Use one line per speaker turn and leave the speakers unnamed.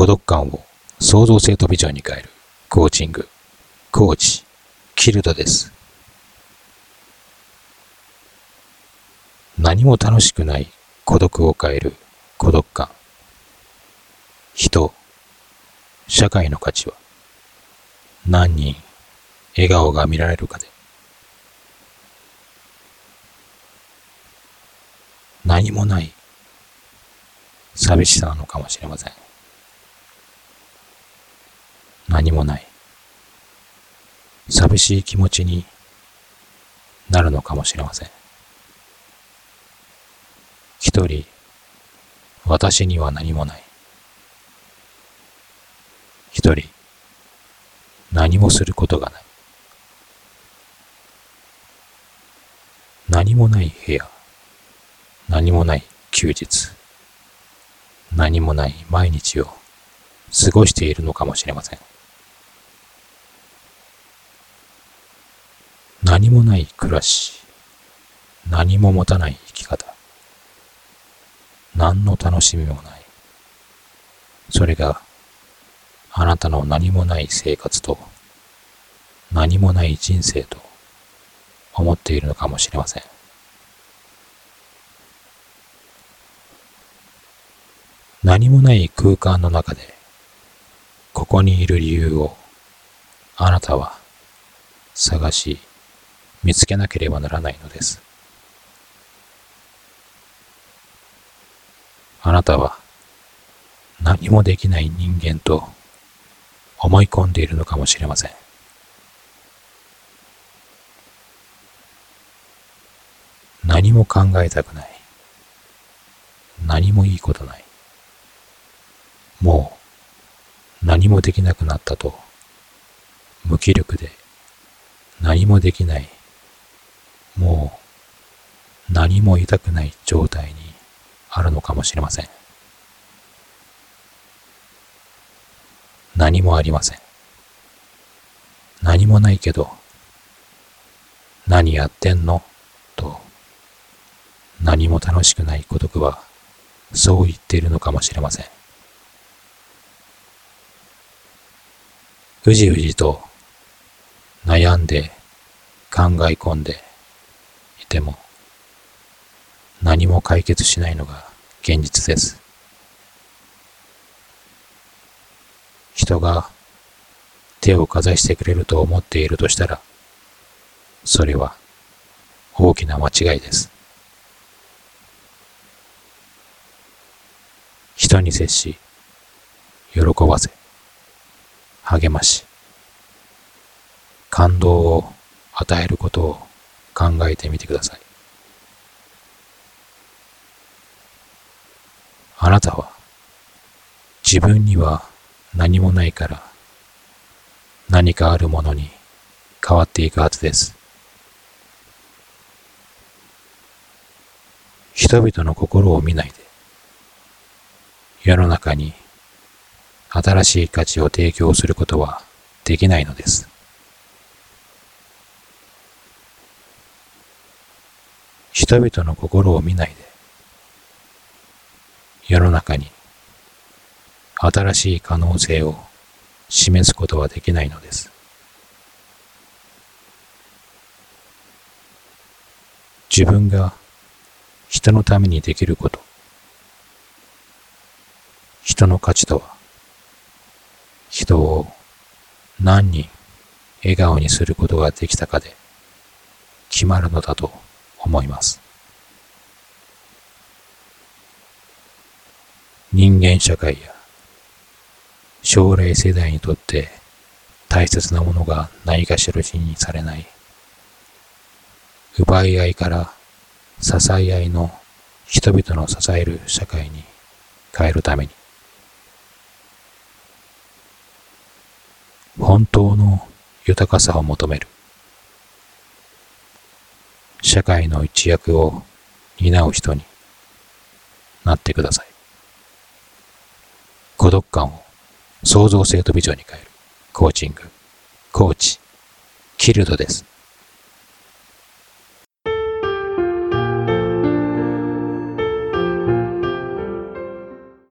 孤独感を創造性とビジョンに変えるコーチング、コーチ、キルドです。何も楽しくない孤独を変える孤独感。人、社会の価値は何人笑顔が見られるかで何もない寂しさなのかもしれません。何もない。寂しい気持ちになるのかもしれません。一人、私には何もない。一人、何もすることがない。何もない部屋、何もない休日、何もない毎日を過ごしているのかもしれません。何もない暮らし、何も持たない生き方、何の楽しみもない。それがあなたの何もない生活と何もない人生と思っているのかもしれません。何もない空間の中でここにいる理由をあなたは探し見つけなければならないのです。あなたは何もできない人間と思い込んでいるのかもしれません。何も考えたくない。何もいいことない。もう何もできなくなったと無気力で何もできないもう何も痛くない状態にあるのかもしれません。何もありません。何もないけど、何やってんの？と、何も楽しくない孤独は、そう言っているのかもしれません。うじうじと悩んで考え込んで、ても何も解決しないのが現実です。人が手をかざしてくれると思っているとしたら、それは大きな間違いです。人に接し、喜ばせ、励まし、感動を与えることを考えてみてください。あなたは自分には何もないから何かあるものに変わっていくはずです。人々の心を見ないで世の中に新しい価値を提供することはできないのです。人々の心を見ないで、世の中に新しい可能性を示すことはできないのです。自分が人のためにできること、人の価値とは、人を何人笑顔にすることができたかで決まるのだと思います。人間社会や将来世代にとって大切なものがないがしろにされない奪い合いから支え合いの人々の支える社会に変えるために本当の豊かさを求める社会の一役を担う人になってください。孤独感を創造性とビジョンに変えるコーチング、コーチ、キルドです。